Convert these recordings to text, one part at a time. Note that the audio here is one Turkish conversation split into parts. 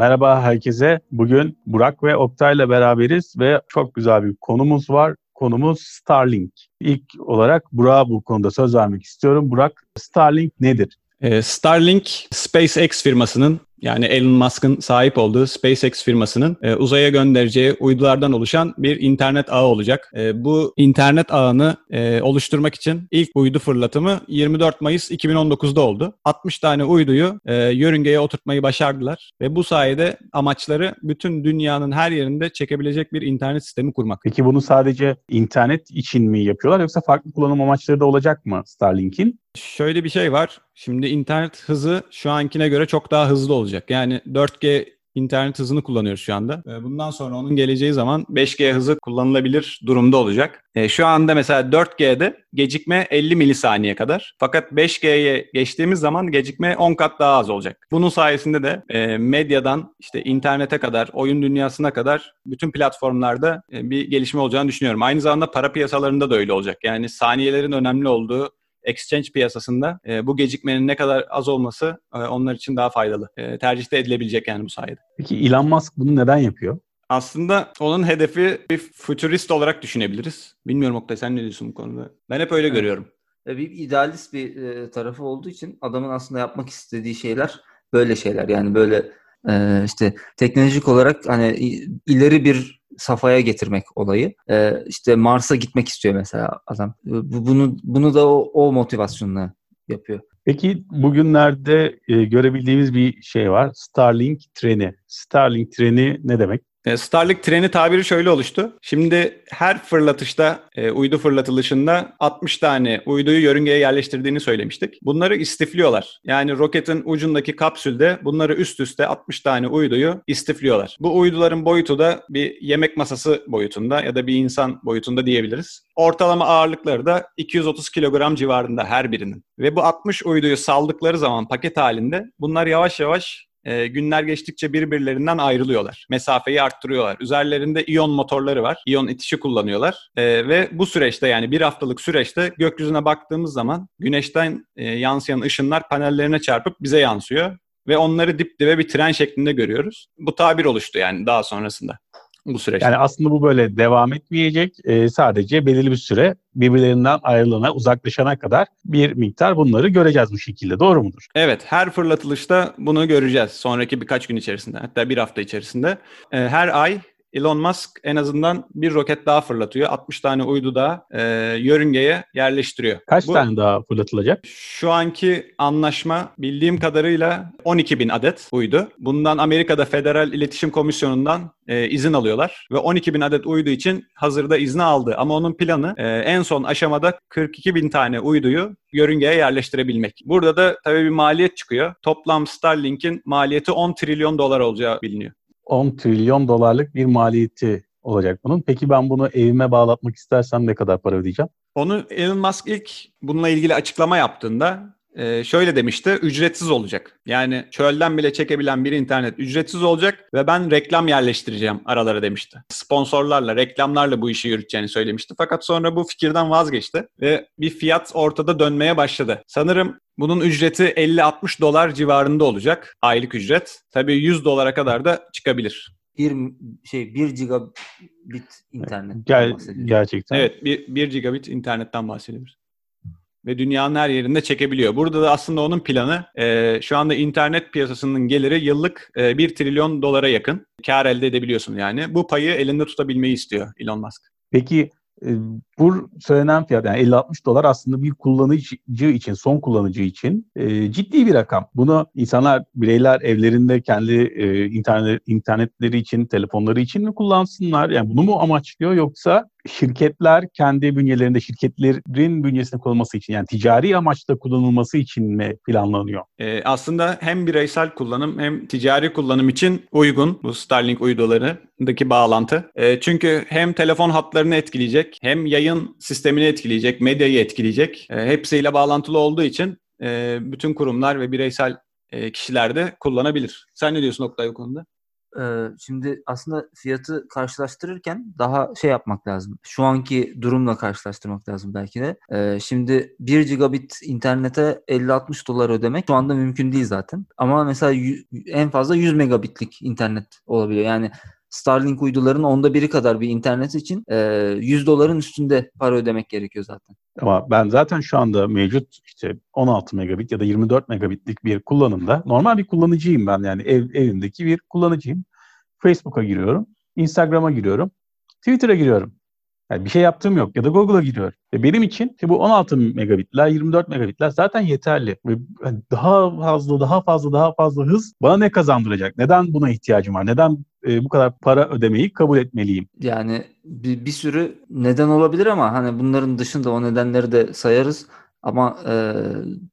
Merhaba herkese. Bugün Burak ve Oktay ile beraberiz ve çok güzel bir konumuz var. Konumuz Starlink. İlk olarak Burak'a bu konuda söz vermek istiyorum. Burak, Starlink nedir? Ee, Starlink, SpaceX firmasının yani Elon Musk'ın sahip olduğu SpaceX firmasının e, uzaya göndereceği uydulardan oluşan bir internet ağı olacak. E, bu internet ağını e, oluşturmak için ilk uydu fırlatımı 24 Mayıs 2019'da oldu. 60 tane uyduyu e, yörüngeye oturtmayı başardılar ve bu sayede amaçları bütün dünyanın her yerinde çekebilecek bir internet sistemi kurmak. Peki bunu sadece internet için mi yapıyorlar yoksa farklı kullanım amaçları da olacak mı Starlink'in? Şöyle bir şey var. Şimdi internet hızı şu ankine göre çok daha hızlı olacak. Yani 4G internet hızını kullanıyoruz şu anda. Bundan sonra onun geleceği zaman 5G hızı kullanılabilir durumda olacak. E, şu anda mesela 4G'de gecikme 50 milisaniye kadar. Fakat 5G'ye geçtiğimiz zaman gecikme 10 kat daha az olacak. Bunun sayesinde de e, medyadan işte internete kadar, oyun dünyasına kadar bütün platformlarda e, bir gelişme olacağını düşünüyorum. Aynı zamanda para piyasalarında da öyle olacak. Yani saniyelerin önemli olduğu exchange piyasasında e, bu gecikmenin ne kadar az olması e, onlar için daha faydalı. E, tercih de edilebilecek yani bu sayede. Peki Elon Musk bunu neden yapıyor? Aslında onun hedefi bir futurist olarak düşünebiliriz. Bilmiyorum Oktay sen ne diyorsun bu konuda? Ben hep öyle evet. görüyorum. Bir idealist bir e, tarafı olduğu için adamın aslında yapmak istediği şeyler böyle şeyler. Yani böyle e, işte teknolojik olarak hani ileri bir safhaya getirmek olayı. Ee, işte Mars'a gitmek istiyor mesela adam. Bunu bunu da o, o motivasyonla yapıyor. Peki bugünlerde e, görebildiğimiz bir şey var. Starlink treni. Starlink treni ne demek? E, Starlink treni tabiri şöyle oluştu. Şimdi her fırlatışta, e, uydu fırlatılışında 60 tane uyduyu yörüngeye yerleştirdiğini söylemiştik. Bunları istifliyorlar. Yani roketin ucundaki kapsülde bunları üst üste 60 tane uyduyu istifliyorlar. Bu uyduların boyutu da bir yemek masası boyutunda ya da bir insan boyutunda diyebiliriz. Ortalama ağırlıkları da 230 kilogram civarında her birinin. Ve bu 60 uyduyu saldıkları zaman paket halinde bunlar yavaş yavaş e, günler geçtikçe birbirlerinden ayrılıyorlar. Mesafeyi arttırıyorlar. Üzerlerinde iyon motorları var. İyon itişi kullanıyorlar. E, ve bu süreçte yani bir haftalık süreçte gökyüzüne baktığımız zaman güneşten e, yansıyan ışınlar panellerine çarpıp bize yansıyor. Ve onları dip dibe bir tren şeklinde görüyoruz. Bu tabir oluştu yani daha sonrasında bu süreçte. Yani aslında bu böyle devam etmeyecek. E, sadece belirli bir süre birbirlerinden ayrılana, uzaklaşana kadar bir miktar bunları göreceğiz bu şekilde. Doğru mudur? Evet, her fırlatılışta bunu göreceğiz sonraki birkaç gün içerisinde. Hatta bir hafta içerisinde. E, her ay Elon Musk en azından bir roket daha fırlatıyor. 60 tane uydu daha e, yörüngeye yerleştiriyor. Kaç Bu, tane daha fırlatılacak? Şu anki anlaşma bildiğim kadarıyla 12 bin adet uydu. Bundan Amerika'da Federal İletişim Komisyonu'ndan e, izin alıyorlar. Ve 12 bin adet uydu için hazırda izni aldı. Ama onun planı e, en son aşamada 42 bin tane uyduyu yörüngeye yerleştirebilmek. Burada da tabii bir maliyet çıkıyor. Toplam Starlink'in maliyeti 10 trilyon dolar olacağı biliniyor. 10 trilyon dolarlık bir maliyeti olacak bunun. Peki ben bunu evime bağlatmak istersem ne kadar para ödeyeceğim? Onu Elon Musk ilk bununla ilgili açıklama yaptığında e, şöyle demişti, ücretsiz olacak. Yani çölden bile çekebilen bir internet ücretsiz olacak ve ben reklam yerleştireceğim aralara demişti. Sponsorlarla, reklamlarla bu işi yürüteceğini söylemişti. Fakat sonra bu fikirden vazgeçti ve bir fiyat ortada dönmeye başladı. Sanırım bunun ücreti 50-60 dolar civarında olacak aylık ücret. Tabii 100 dolara kadar da çıkabilir. Bir şey 1 gigabit internet Ger- Gerçekten. Evet, 1, 1 gigabit internetten bahsediyoruz ve dünyanın her yerinde çekebiliyor. Burada da aslında onun planı e, şu anda internet piyasasının geliri yıllık e, 1 trilyon dolara yakın. Kar elde edebiliyorsun yani. Bu payı elinde tutabilmeyi istiyor Elon Musk. Peki e, bu söylenen fiyat yani 50-60 dolar aslında bir kullanıcı için, son kullanıcı için e, ciddi bir rakam. Bunu insanlar, bireyler evlerinde kendi e, internet internetleri için, telefonları için mi kullansınlar? Yani bunu mu amaçlıyor yoksa şirketler kendi bünyelerinde şirketlerin bünyesinde kullanılması için yani ticari amaçla kullanılması için mi planlanıyor? Ee, aslında hem bireysel kullanım hem ticari kullanım için uygun bu Starlink uydularındaki bağlantı. Ee, çünkü hem telefon hatlarını etkileyecek hem yayın sistemini etkileyecek, medyayı etkileyecek. Ee, hepsiyle bağlantılı olduğu için e, bütün kurumlar ve bireysel e, kişiler de kullanabilir. Sen ne diyorsun Oktay bu konuda? Ee, şimdi aslında fiyatı karşılaştırırken daha şey yapmak lazım. Şu anki durumla karşılaştırmak lazım belki de. Ee, şimdi 1 gigabit internete 50-60 dolar ödemek şu anda mümkün değil zaten. Ama mesela en fazla 100 megabitlik internet olabiliyor. Yani Starlink uyduların onda biri kadar bir internet için e, 100 doların üstünde para ödemek gerekiyor zaten. Ama ben zaten şu anda mevcut işte 16 megabit ya da 24 megabitlik bir kullanımda normal bir kullanıcıyım ben yani ev, evimdeki bir kullanıcıyım. Facebook'a giriyorum, Instagram'a giriyorum, Twitter'a giriyorum. Yani bir şey yaptığım yok ya da Google'a giriyorum. Ve benim için işte bu 16 megabitler, 24 megabitler zaten yeterli. Ve daha fazla, daha fazla, daha fazla hız bana ne kazandıracak? Neden buna ihtiyacım var? Neden e, bu kadar para ödemeyi kabul etmeliyim? Yani bir, bir sürü neden olabilir ama hani bunların dışında o nedenleri de sayarız. Ama e,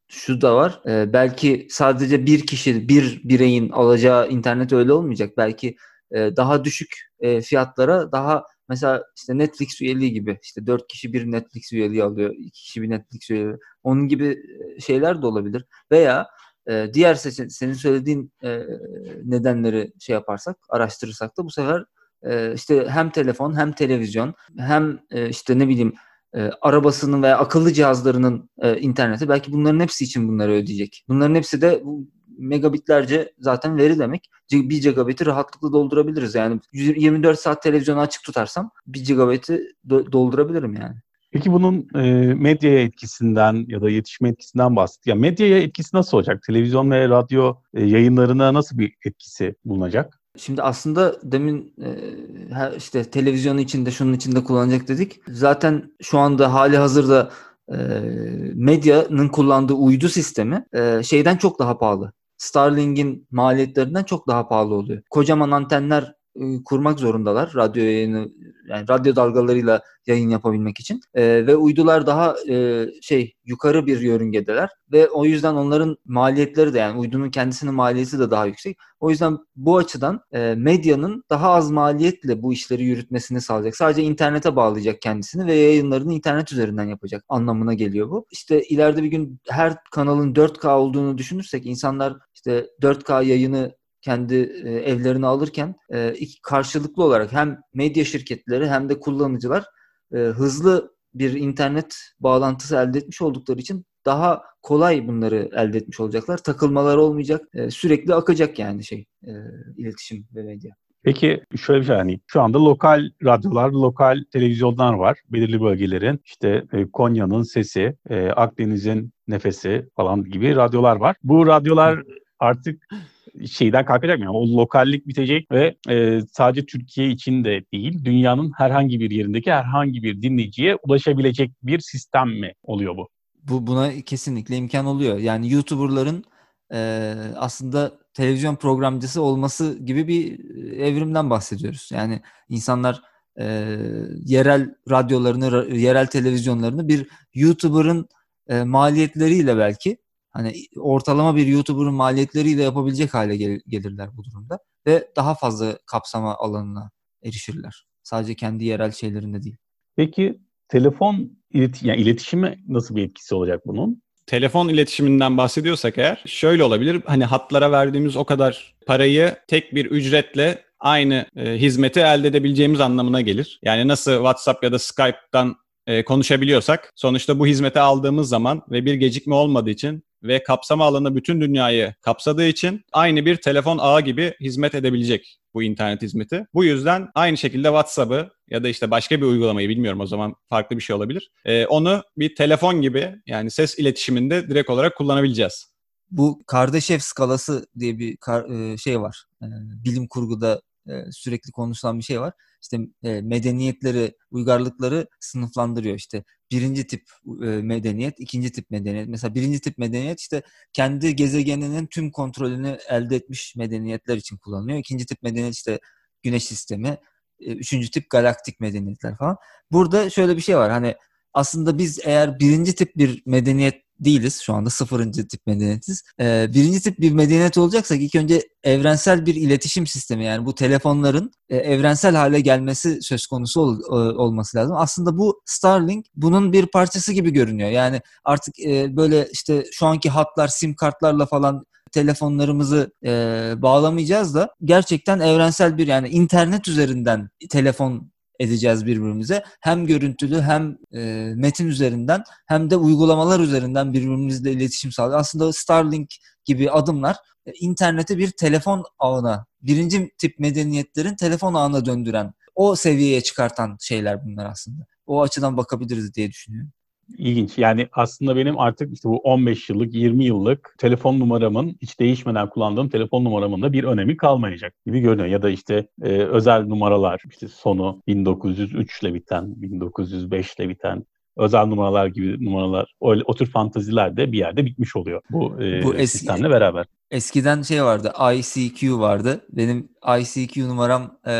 şu da var. E, belki sadece bir kişi, bir bireyin alacağı internet öyle olmayacak. Belki e, daha düşük e, fiyatlara daha mesela işte Netflix üyeliği gibi işte dört kişi bir Netflix üyeliği alıyor, iki kişi bir Netflix üyeliği. Onun gibi şeyler de olabilir. Veya e, diğer seçen senin söylediğin e, nedenleri şey yaparsak, araştırırsak da bu sefer e, işte hem telefon hem televizyon hem e, işte ne bileyim e, arabasının veya akıllı cihazlarının e, interneti belki bunların hepsi için bunları ödeyecek. Bunların hepsi de megabitlerce zaten veri demek. 1 gigabit'i rahatlıkla doldurabiliriz. Yani 24 saat televizyonu açık tutarsam 1 gigabit'i do- doldurabilirim yani. Peki bunun e, medyaya etkisinden ya da yetişme etkisinden bahset. Ya medyaya etkisi nasıl olacak? Televizyon ve radyo e, yayınlarına nasıl bir etkisi bulunacak? Şimdi aslında demin e, işte televizyonu içinde şunun içinde kullanacak dedik. Zaten şu anda hali hazırda e, medyanın kullandığı uydu sistemi e, şeyden çok daha pahalı. Starlink'in maliyetlerinden çok daha pahalı oluyor. Kocaman antenler e, kurmak zorundalar radyo yayını yani radyo dalgalarıyla yayın yapabilmek için e, ve uydular daha e, şey yukarı bir yörüngedeler ve o yüzden onların maliyetleri de yani uydunun kendisinin maliyeti de daha yüksek. O yüzden bu açıdan e, medyanın daha az maliyetle bu işleri yürütmesini sağlayacak. Sadece internete bağlayacak kendisini ve yayınlarını internet üzerinden yapacak anlamına geliyor bu. İşte ileride bir gün her kanalın 4K olduğunu düşünürsek insanlar işte 4K yayını kendi e, evlerini alırken e, karşılıklı olarak hem medya şirketleri hem de kullanıcılar e, hızlı bir internet bağlantısı elde etmiş oldukları için daha kolay bunları elde etmiş olacaklar. Takılmalar olmayacak. Sürekli akacak yani şey iletişim ve medya. Peki şöyle bir şey hani şu anda lokal radyolar, lokal televizyonlar var. Belirli bölgelerin işte e, Konya'nın sesi, e, Akdeniz'in nefesi falan gibi radyolar var. Bu radyolar artık şeyden kalkacak? Yani o lokallik bitecek ve e, sadece Türkiye için de değil, dünyanın herhangi bir yerindeki herhangi bir dinleyiciye ulaşabilecek bir sistem mi oluyor bu? Bu buna kesinlikle imkan oluyor. Yani YouTuber'ların e, aslında televizyon programcısı olması gibi bir evrimden bahsediyoruz. Yani insanlar e, yerel radyolarını, yerel televizyonlarını bir YouTuber'ın e, maliyetleriyle belki hani ortalama bir YouTuber'ın maliyetleriyle yapabilecek hale gel- gelirler bu durumda ve daha fazla kapsama alanına erişirler. Sadece kendi yerel şeylerinde değil. Peki telefon ileti yani iletişime nasıl bir etkisi olacak bunun? Telefon iletişiminden bahsediyorsak eğer şöyle olabilir. Hani hatlara verdiğimiz o kadar parayı tek bir ücretle aynı e, hizmeti elde edebileceğimiz anlamına gelir. Yani nasıl WhatsApp ya da Skype'tan e, konuşabiliyorsak sonuçta bu hizmeti aldığımız zaman ve bir gecikme olmadığı için ve kapsama alanı bütün dünyayı kapsadığı için aynı bir telefon ağı gibi hizmet edebilecek bu internet hizmeti. Bu yüzden aynı şekilde WhatsApp'ı ya da işte başka bir uygulamayı bilmiyorum o zaman farklı bir şey olabilir. Ee, onu bir telefon gibi yani ses iletişiminde direkt olarak kullanabileceğiz. Bu Kardashev skalası diye bir kar, şey var. bilim kurguda sürekli konuşulan bir şey var işte e, medeniyetleri, uygarlıkları sınıflandırıyor. İşte birinci tip e, medeniyet, ikinci tip medeniyet. Mesela birinci tip medeniyet işte kendi gezegeninin tüm kontrolünü elde etmiş medeniyetler için kullanılıyor. İkinci tip medeniyet işte güneş sistemi, e, üçüncü tip galaktik medeniyetler falan. Burada şöyle bir şey var. Hani aslında biz eğer birinci tip bir medeniyet değiliz. Şu anda sıfırıncı tip medeniyetiz. Ee, birinci tip bir medeniyet olacaksak ilk önce evrensel bir iletişim sistemi yani bu telefonların e, evrensel hale gelmesi söz konusu ol, e, olması lazım. Aslında bu Starlink bunun bir parçası gibi görünüyor. Yani artık e, böyle işte şu anki hatlar sim kartlarla falan telefonlarımızı e, bağlamayacağız da gerçekten evrensel bir yani internet üzerinden telefon edeceğiz birbirimize. Hem görüntülü hem e, metin üzerinden hem de uygulamalar üzerinden birbirimizle iletişim sağlıyor. Aslında Starlink gibi adımlar e, interneti bir telefon ağına, birinci tip medeniyetlerin telefon ağına döndüren, o seviyeye çıkartan şeyler bunlar aslında. O açıdan bakabiliriz diye düşünüyorum. İlginç. Yani aslında benim artık işte bu 15 yıllık, 20 yıllık telefon numaramın hiç değişmeden kullandığım telefon numaramın da bir önemi kalmayacak gibi görünüyor. Ya da işte e, özel numaralar, işte sonu 1903 ile biten, 1905 ile biten özel numaralar gibi numaralar, o, o tür fantaziler de bir yerde bitmiş oluyor bu, e, bu eski, sistemle beraber. Eskiden şey vardı, ICQ vardı. Benim ICQ numaram e,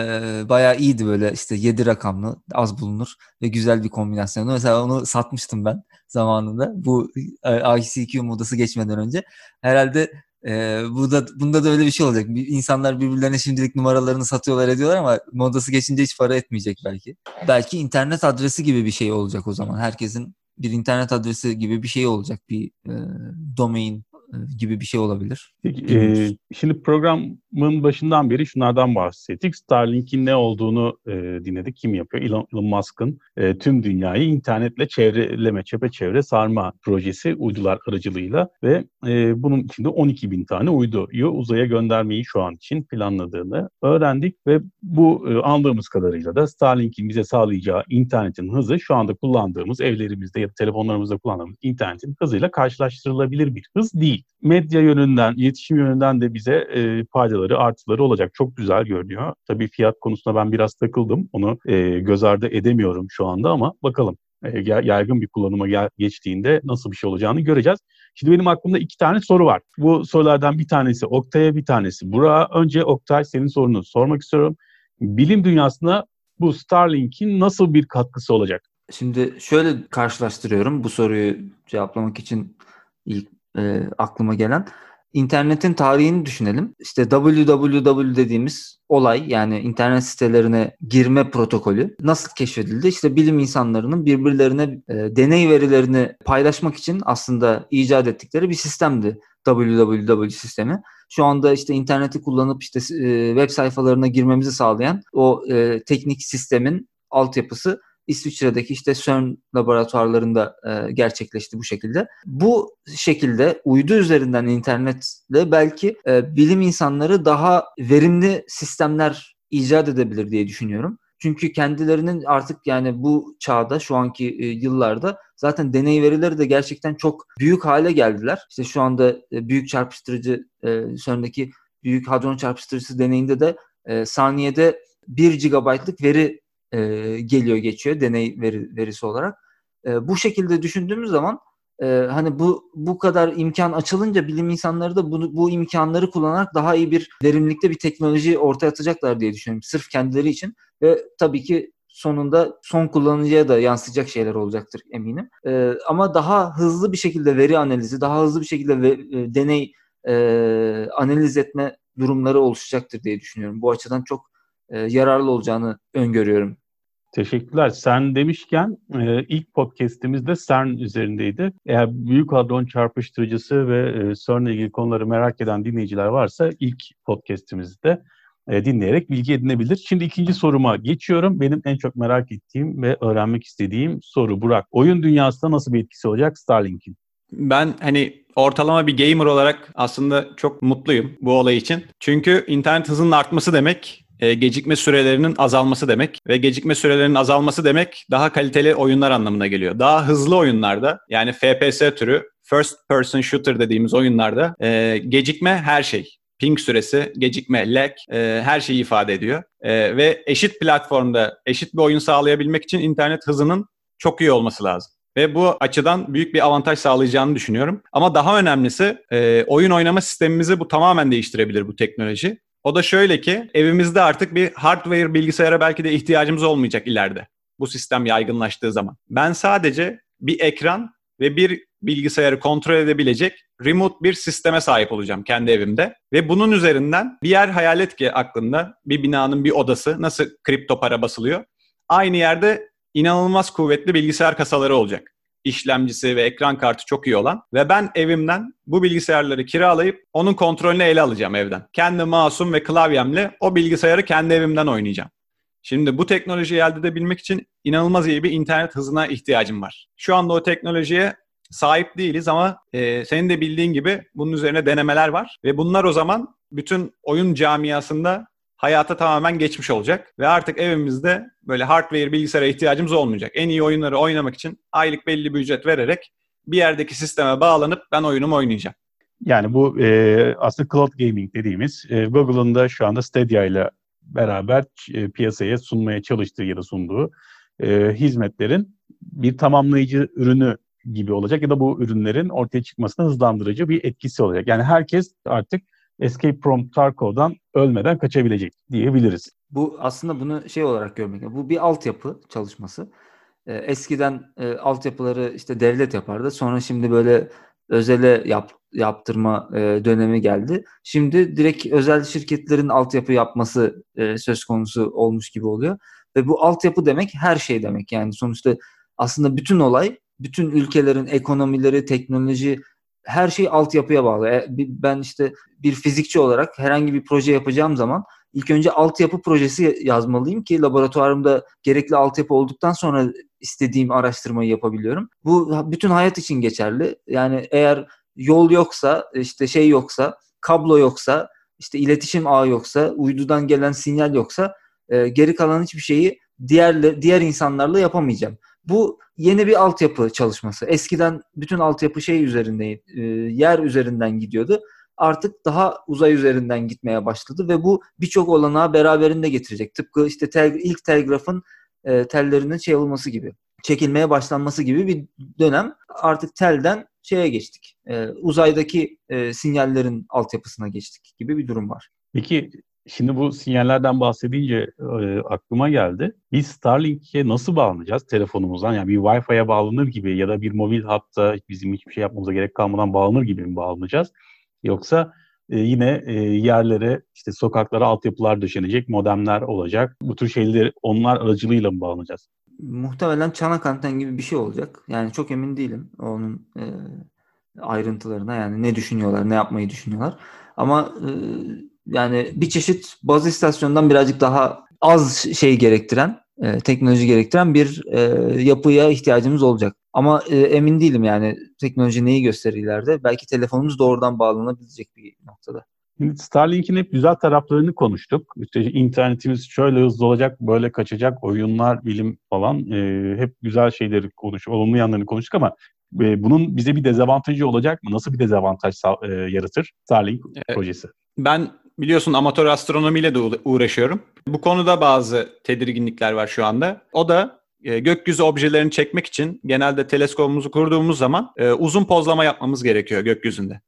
bayağı iyiydi böyle işte 7 rakamlı, az bulunur ve güzel bir kombinasyonu. Mesela onu satmıştım ben zamanında. Bu e, ICQ modası geçmeden önce. Herhalde ee, burada, bunda da öyle bir şey olacak. İnsanlar birbirlerine şimdilik numaralarını satıyorlar ediyorlar ama modası geçince hiç para etmeyecek belki. Belki internet adresi gibi bir şey olacak o zaman. Herkesin bir internet adresi gibi bir şey olacak. Bir e, domain e, gibi bir şey olabilir. Peki, e, şimdi programın başından beri şunlardan bahsettik. Starlink'in ne olduğunu e, dinledik. Kim yapıyor? Elon, Elon Musk'ın e, tüm dünyayı internetle çevreleme, çepeçevre sarma projesi uydular aracılığıyla ve e, bunun içinde 12 bin tane uyduyu uzaya göndermeyi şu an için planladığını öğrendik ve bu e, anladığımız kadarıyla da Starlink'in bize sağlayacağı internetin hızı şu anda kullandığımız evlerimizde ya da telefonlarımızda kullandığımız internetin hızıyla karşılaştırılabilir bir hız değil. Medya yönünden, iletişim yönünden de bize e, faydaları, artıları olacak. Çok güzel görünüyor. Tabii fiyat konusunda ben biraz takıldım. Onu e, göz ardı edemiyorum şu anda ama bakalım. E, yaygın bir kullanıma geçtiğinde nasıl bir şey olacağını göreceğiz. Şimdi benim aklımda iki tane soru var. Bu sorulardan bir tanesi Oktay'a, bir tanesi Burak'a. Önce Oktay senin sorunu sormak istiyorum. Bilim dünyasına bu Starlink'in nasıl bir katkısı olacak? Şimdi şöyle karşılaştırıyorum bu soruyu cevaplamak için ilk e, aklıma gelen. İnternetin tarihini düşünelim. İşte www dediğimiz olay yani internet sitelerine girme protokolü nasıl keşfedildi? İşte bilim insanlarının birbirlerine e, deney verilerini paylaşmak için aslında icat ettikleri bir sistemdi www sistemi. Şu anda işte interneti kullanıp işte e, web sayfalarına girmemizi sağlayan o e, teknik sistemin altyapısı İsviçre'deki işte CERN laboratuvarlarında e, gerçekleşti bu şekilde. Bu şekilde uydu üzerinden internetle belki e, bilim insanları daha verimli sistemler icat edebilir diye düşünüyorum. Çünkü kendilerinin artık yani bu çağda şu anki e, yıllarda zaten deney verileri de gerçekten çok büyük hale geldiler. İşte şu anda e, büyük çarpıştırıcı e, CERN'deki büyük hadron çarpıştırıcısı deneyinde de saniyede 1 GB'lık veri e, geliyor geçiyor deney veri, verisi olarak. E, bu şekilde düşündüğümüz zaman e, hani bu bu kadar imkan açılınca bilim insanları da bu, bu imkanları kullanarak daha iyi bir verimlilikte bir teknoloji ortaya atacaklar diye düşünüyorum. Sırf kendileri için ve tabii ki sonunda son kullanıcıya da yansıyacak şeyler olacaktır eminim. E, ama daha hızlı bir şekilde veri analizi, daha hızlı bir şekilde ve, e, deney e, analiz etme durumları oluşacaktır diye düşünüyorum. Bu açıdan çok e, yararlı olacağını öngörüyorum. Teşekkürler. CERN demişken e, ilk podcast'imiz de CERN üzerindeydi. Eğer büyük hadron çarpıştırıcısı ve e, CERN ile ilgili konuları merak eden dinleyiciler varsa ilk podcast'imizde e, dinleyerek bilgi edinebilir. Şimdi ikinci soruma geçiyorum. Benim en çok merak ettiğim ve öğrenmek istediğim soru Burak. Oyun dünyasında nasıl bir etkisi olacak Starlink'in? Ben hani ortalama bir gamer olarak aslında çok mutluyum bu olay için. Çünkü internet hızının artması demek e, gecikme sürelerinin azalması demek ve gecikme sürelerinin azalması demek daha kaliteli oyunlar anlamına geliyor. Daha hızlı oyunlarda yani FPS türü first person shooter dediğimiz oyunlarda e, gecikme her şey. Ping süresi, gecikme, lag e, her şeyi ifade ediyor. E, ve eşit platformda eşit bir oyun sağlayabilmek için internet hızının çok iyi olması lazım. Ve bu açıdan büyük bir avantaj sağlayacağını düşünüyorum. Ama daha önemlisi e, oyun oynama sistemimizi bu tamamen değiştirebilir bu teknoloji. O da şöyle ki evimizde artık bir hardware bilgisayara belki de ihtiyacımız olmayacak ileride. Bu sistem yaygınlaştığı zaman. Ben sadece bir ekran ve bir bilgisayarı kontrol edebilecek remote bir sisteme sahip olacağım kendi evimde. Ve bunun üzerinden bir yer hayal et ki aklında bir binanın bir odası nasıl kripto para basılıyor. Aynı yerde inanılmaz kuvvetli bilgisayar kasaları olacak. İşlemcisi ve ekran kartı çok iyi olan ve ben evimden bu bilgisayarları kiralayıp onun kontrolünü ele alacağım evden. Kendi masum ve klavyemle o bilgisayarı kendi evimden oynayacağım. Şimdi bu teknolojiyi elde edebilmek için inanılmaz iyi bir internet hızına ihtiyacım var. Şu anda o teknolojiye sahip değiliz ama e, senin de bildiğin gibi bunun üzerine denemeler var ve bunlar o zaman bütün oyun camiasında hayata tamamen geçmiş olacak ve artık evimizde böyle hardware bilgisayara ihtiyacımız olmayacak. En iyi oyunları oynamak için aylık belli bir ücret vererek bir yerdeki sisteme bağlanıp ben oyunumu oynayacağım. Yani bu e, aslında cloud gaming dediğimiz e, Google'ın da şu anda Stadia ile beraber e, piyasaya sunmaya çalıştığı ya da sunduğu e, hizmetlerin bir tamamlayıcı ürünü gibi olacak ya da bu ürünlerin ortaya çıkmasını hızlandırıcı bir etkisi olacak. Yani herkes artık Escape from Tarkov'dan ölmeden kaçabilecek diyebiliriz. Bu aslında bunu şey olarak görmek. Bu bir altyapı çalışması. Ee, eskiden e, altyapıları işte devlet yapardı. Sonra şimdi böyle özele yap, yaptırma e, dönemi geldi. Şimdi direkt özel şirketlerin altyapı yapması e, söz konusu olmuş gibi oluyor. Ve bu altyapı demek her şey demek. Yani sonuçta aslında bütün olay, bütün ülkelerin ekonomileri, teknoloji, her şey altyapıya bağlı. E, ben işte bir fizikçi olarak herhangi bir proje yapacağım zaman ilk önce altyapı projesi yazmalıyım ki laboratuvarımda gerekli altyapı olduktan sonra istediğim araştırmayı yapabiliyorum. Bu bütün hayat için geçerli. Yani eğer yol yoksa, işte şey yoksa, kablo yoksa, işte iletişim ağı yoksa, uydudan gelen sinyal yoksa e, geri kalan hiçbir şeyi diğer diğer insanlarla yapamayacağım. Bu yeni bir altyapı çalışması. Eskiden bütün altyapı şey üzerinde, e, yer üzerinden gidiyordu. Artık daha uzay üzerinden gitmeye başladı ve bu birçok olanağı beraberinde getirecek. Tıpkı işte tel, ilk telgrafın e, tellerinin şey olması gibi, çekilmeye başlanması gibi bir dönem. Artık telden şeye geçtik. E, uzaydaki e, sinyallerin altyapısına geçtik gibi bir durum var. Peki Şimdi bu sinyallerden bahsedince e, aklıma geldi. Biz Starlink'e nasıl bağlanacağız telefonumuzdan? Yani bir Wi-Fi'ye bağlanır gibi ya da bir mobil hatta bizim hiçbir şey yapmamıza gerek kalmadan bağlanır gibi mi bağlanacağız? Yoksa e, yine e, yerlere, işte sokaklara altyapılar döşenecek, modemler olacak. Bu tür şeyleri onlar aracılığıyla mı bağlanacağız? Muhtemelen çanak anten gibi bir şey olacak. Yani çok emin değilim onun e, ayrıntılarına. Yani ne düşünüyorlar, ne yapmayı düşünüyorlar. Ama e, yani bir çeşit baz istasyondan birazcık daha az şey gerektiren, e, teknoloji gerektiren bir e, yapıya ihtiyacımız olacak. Ama e, emin değilim yani teknoloji neyi gösterir ileride. Belki telefonumuz doğrudan bağlanabilecek bir noktada. Starlink'in hep güzel taraflarını konuştuk. İşte internetimiz şöyle hızlı olacak, böyle kaçacak, oyunlar, bilim falan e, hep güzel şeyleri konuş, olumlu yanlarını konuştuk ama e, bunun bize bir dezavantajı olacak mı? Nasıl bir dezavantaj e, yaratır Starlink evet. projesi? Ben biliyorsun amatör astronomiyle de uğraşıyorum. Bu konuda bazı tedirginlikler var şu anda. O da e, gökyüzü objelerini çekmek için genelde teleskopumuzu kurduğumuz zaman e, uzun pozlama yapmamız gerekiyor gökyüzünde.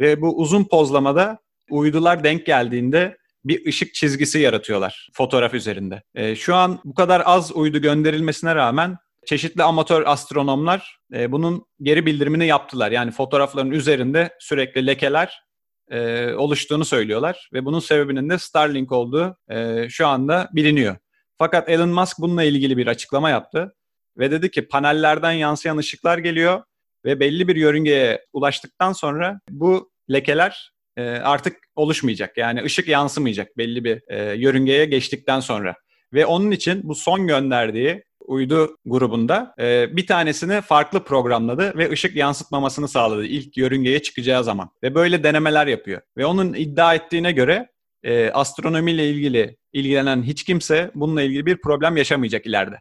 Ve bu uzun pozlamada uydular denk geldiğinde bir ışık çizgisi yaratıyorlar fotoğraf üzerinde. E, şu an bu kadar az uydu gönderilmesine rağmen çeşitli amatör astronomlar bunun geri bildirimini yaptılar. Yani fotoğrafların üzerinde sürekli lekeler e, oluştuğunu söylüyorlar ve bunun sebebinin de Starlink olduğu e, şu anda biliniyor. Fakat Elon Musk bununla ilgili bir açıklama yaptı ve dedi ki panellerden yansıyan ışıklar geliyor ve belli bir yörüngeye ulaştıktan sonra bu lekeler e, artık oluşmayacak. Yani ışık yansımayacak belli bir e, yörüngeye geçtikten sonra. Ve onun için bu son gönderdiği uydu grubunda e, bir tanesini farklı programladı ve ışık yansıtmamasını sağladı ilk yörüngeye çıkacağı zaman. Ve böyle denemeler yapıyor. Ve onun iddia ettiğine göre e, astronomiyle ilgili ilgilenen hiç kimse bununla ilgili bir problem yaşamayacak ileride.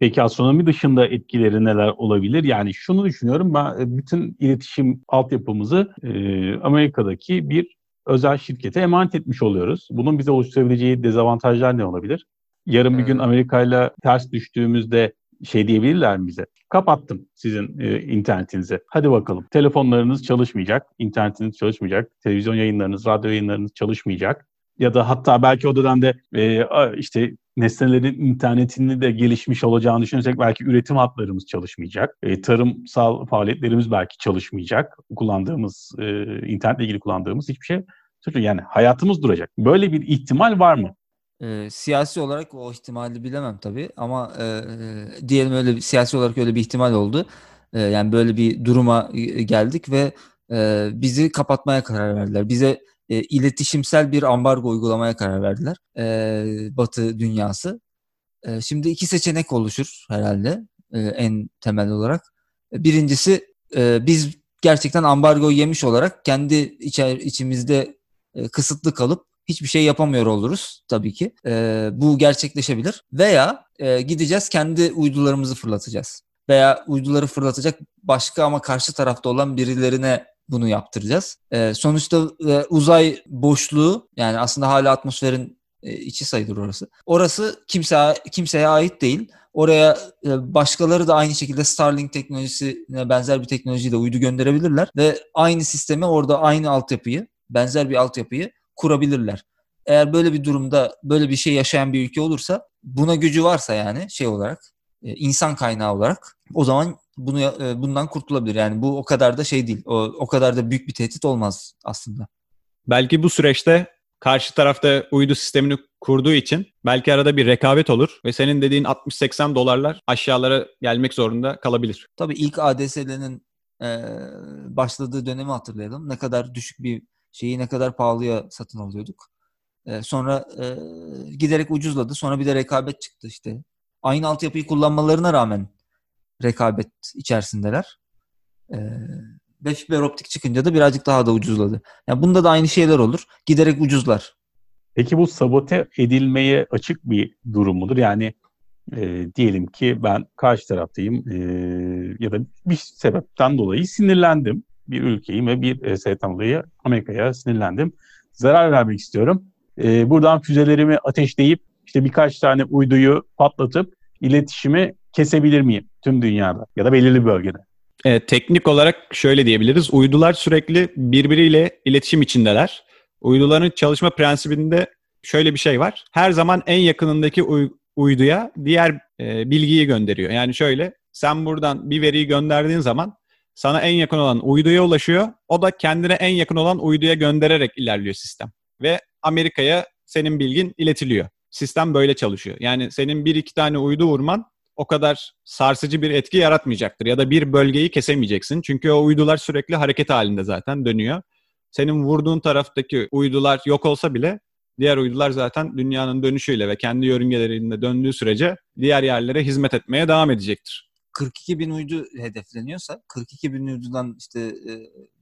Peki astronomi dışında etkileri neler olabilir? Yani şunu düşünüyorum ben bütün iletişim altyapımızı e, Amerika'daki bir özel şirkete emanet etmiş oluyoruz. Bunun bize oluşturabileceği dezavantajlar ne olabilir? Yarın bir gün Amerika ile ters düştüğümüzde şey diyebilirler mi bize? Kapattım sizin e, internetinizi. Hadi bakalım. Telefonlarınız çalışmayacak, internetiniz çalışmayacak, televizyon yayınlarınız, radyo yayınlarınız çalışmayacak. Ya da hatta belki o dönemde e, işte nesnelerin internetini de gelişmiş olacağını düşünürsek belki üretim hatlarımız çalışmayacak. E, tarımsal faaliyetlerimiz belki çalışmayacak. Kullandığımız, e, internetle ilgili kullandığımız hiçbir şey. Yani hayatımız duracak. Böyle bir ihtimal var mı? E, siyasi olarak o ihtimali bilemem tabii ama e, diyelim öyle bir, siyasi olarak öyle bir ihtimal oldu. E, yani böyle bir duruma e, geldik ve e, bizi kapatmaya karar verdiler. Bize e, iletişimsel bir ambargo uygulamaya karar verdiler. E, Batı dünyası. E, şimdi iki seçenek oluşur herhalde e, en temel olarak. Birincisi e, biz gerçekten ambargo yemiş olarak kendi içer, içimizde e, kısıtlı kalıp hiçbir şey yapamıyor oluruz tabii ki. E, bu gerçekleşebilir. Veya e, gideceğiz kendi uydularımızı fırlatacağız. Veya uyduları fırlatacak başka ama karşı tarafta olan birilerine bunu yaptıracağız. E, sonuçta e, uzay boşluğu yani aslında hala atmosferin e, içi sayılır orası. Orası kimse kimseye ait değil. Oraya e, başkaları da aynı şekilde Starlink teknolojisine benzer bir teknolojiyle uydu gönderebilirler ve aynı sistemi orada aynı altyapıyı, benzer bir altyapıyı kurabilirler. Eğer böyle bir durumda böyle bir şey yaşayan bir ülke olursa buna gücü varsa yani şey olarak e, insan kaynağı olarak o zaman bunu e, bundan kurtulabilir. Yani bu o kadar da şey değil. O, o kadar da büyük bir tehdit olmaz aslında. Belki bu süreçte karşı tarafta uydu sistemini kurduğu için belki arada bir rekabet olur ve senin dediğin 60-80 dolarlar aşağılara gelmek zorunda kalabilir. Tabii ilk ADSL'nin e, başladığı dönemi hatırlayalım. Ne kadar düşük bir şeyi ne kadar pahalıya satın alıyorduk. E, sonra e, giderek ucuzladı. Sonra bir de rekabet çıktı işte. Aynı altyapıyı kullanmalarına rağmen rekabet içerisindeler. E, ve fiber optik çıkınca da birazcık daha da ucuzladı. Yani bunda da aynı şeyler olur. Giderek ucuzlar. Peki bu sabote edilmeye açık bir durum mudur? Yani e, diyelim ki ben karşı taraftayım e, ya da bir sebepten dolayı sinirlendim. Bir ülkeyim ve bir e, dolayı Amerika'ya sinirlendim. Zarar vermek istiyorum. E, buradan füzelerimi ateşleyip işte birkaç tane uyduyu patlatıp iletişimi kesebilir miyim tüm dünyada ya da belirli bölgede? E, teknik olarak şöyle diyebiliriz. Uydular sürekli birbiriyle iletişim içindeler. Uyduların çalışma prensibinde şöyle bir şey var. Her zaman en yakınındaki uy- uyduya diğer e, bilgiyi gönderiyor. Yani şöyle sen buradan bir veriyi gönderdiğin zaman sana en yakın olan uyduya ulaşıyor. O da kendine en yakın olan uyduya göndererek ilerliyor sistem. Ve Amerika'ya senin bilgin iletiliyor. Sistem böyle çalışıyor. Yani senin bir iki tane uydu vurman o kadar sarsıcı bir etki yaratmayacaktır. Ya da bir bölgeyi kesemeyeceksin. Çünkü o uydular sürekli hareket halinde zaten dönüyor. Senin vurduğun taraftaki uydular yok olsa bile diğer uydular zaten dünyanın dönüşüyle ve kendi yörüngelerinde döndüğü sürece diğer yerlere hizmet etmeye devam edecektir. 42 bin uydu hedefleniyorsa 42 bin uydudan işte e,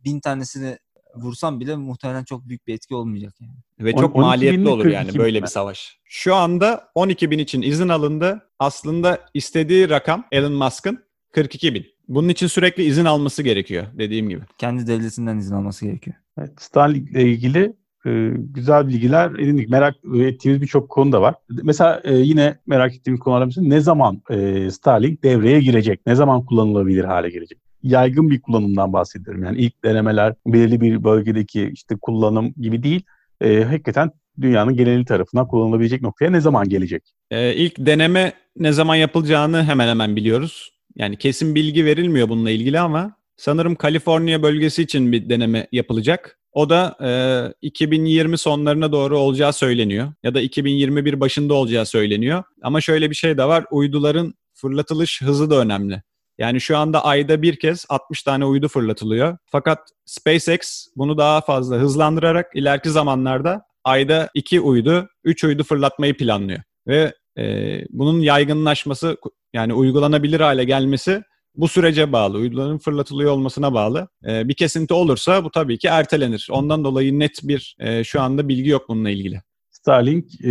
bin tanesini vursam bile muhtemelen çok büyük bir etki olmayacak yani. Ve çok maliyetli olur yani böyle bir savaş. Şu anda 12 bin için izin alındı. Aslında istediği rakam Elon Musk'ın 42 bin. Bunun için sürekli izin alması gerekiyor dediğim gibi. Kendi devletinden izin alması gerekiyor. Evet, Starlink ile ilgili e, güzel bilgiler edindik. Merak ettiğimiz birçok konu da var. Mesela e, yine merak ettiğimiz konulardan ne zaman e, Starlink devreye girecek? Ne zaman kullanılabilir hale gelecek? yaygın bir kullanımdan bahsediyorum. Yani ilk denemeler belirli bir bölgedeki işte kullanım gibi değil. E, hakikaten dünyanın geneli tarafından kullanılabilecek noktaya ne zaman gelecek? E, ilk deneme ne zaman yapılacağını hemen hemen biliyoruz. Yani kesin bilgi verilmiyor bununla ilgili ama sanırım Kaliforniya bölgesi için bir deneme yapılacak. O da e, 2020 sonlarına doğru olacağı söyleniyor. Ya da 2021 başında olacağı söyleniyor. Ama şöyle bir şey de var. Uyduların fırlatılış hızı da önemli. Yani şu anda ayda bir kez 60 tane uydu fırlatılıyor. Fakat SpaceX bunu daha fazla hızlandırarak ileriki zamanlarda ayda 2 uydu, 3 uydu fırlatmayı planlıyor. Ve e, bunun yaygınlaşması yani uygulanabilir hale gelmesi bu sürece bağlı. Uyduların fırlatılıyor olmasına bağlı. E, bir kesinti olursa bu tabii ki ertelenir. Ondan dolayı net bir e, şu anda bilgi yok bununla ilgili. Starlink e,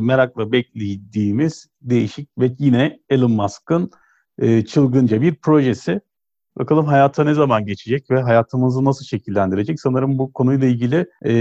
merakla beklediğimiz değişik ve yine Elon Musk'ın e, çılgınca bir projesi. Bakalım hayata ne zaman geçecek ve hayatımızı nasıl şekillendirecek? Sanırım bu konuyla ilgili e,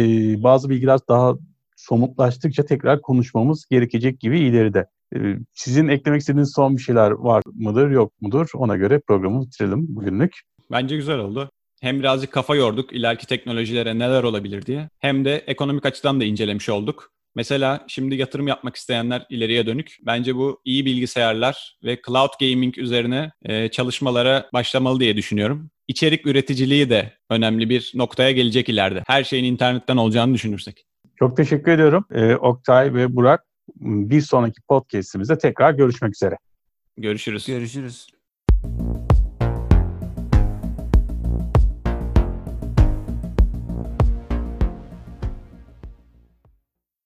bazı bilgiler daha somutlaştıkça tekrar konuşmamız gerekecek gibi ileride. E, sizin eklemek istediğiniz son bir şeyler var mıdır yok mudur? Ona göre programı bitirelim bugünlük. Bence güzel oldu. Hem birazcık kafa yorduk ileriki teknolojilere neler olabilir diye. Hem de ekonomik açıdan da incelemiş olduk. Mesela şimdi yatırım yapmak isteyenler ileriye dönük. Bence bu iyi bilgisayarlar ve cloud gaming üzerine e, çalışmalara başlamalı diye düşünüyorum. İçerik üreticiliği de önemli bir noktaya gelecek ileride. Her şeyin internetten olacağını düşünürsek. Çok teşekkür ediyorum. Ee, Oktay ve Burak bir sonraki podcast'imizde tekrar görüşmek üzere. Görüşürüz. Görüşürüz.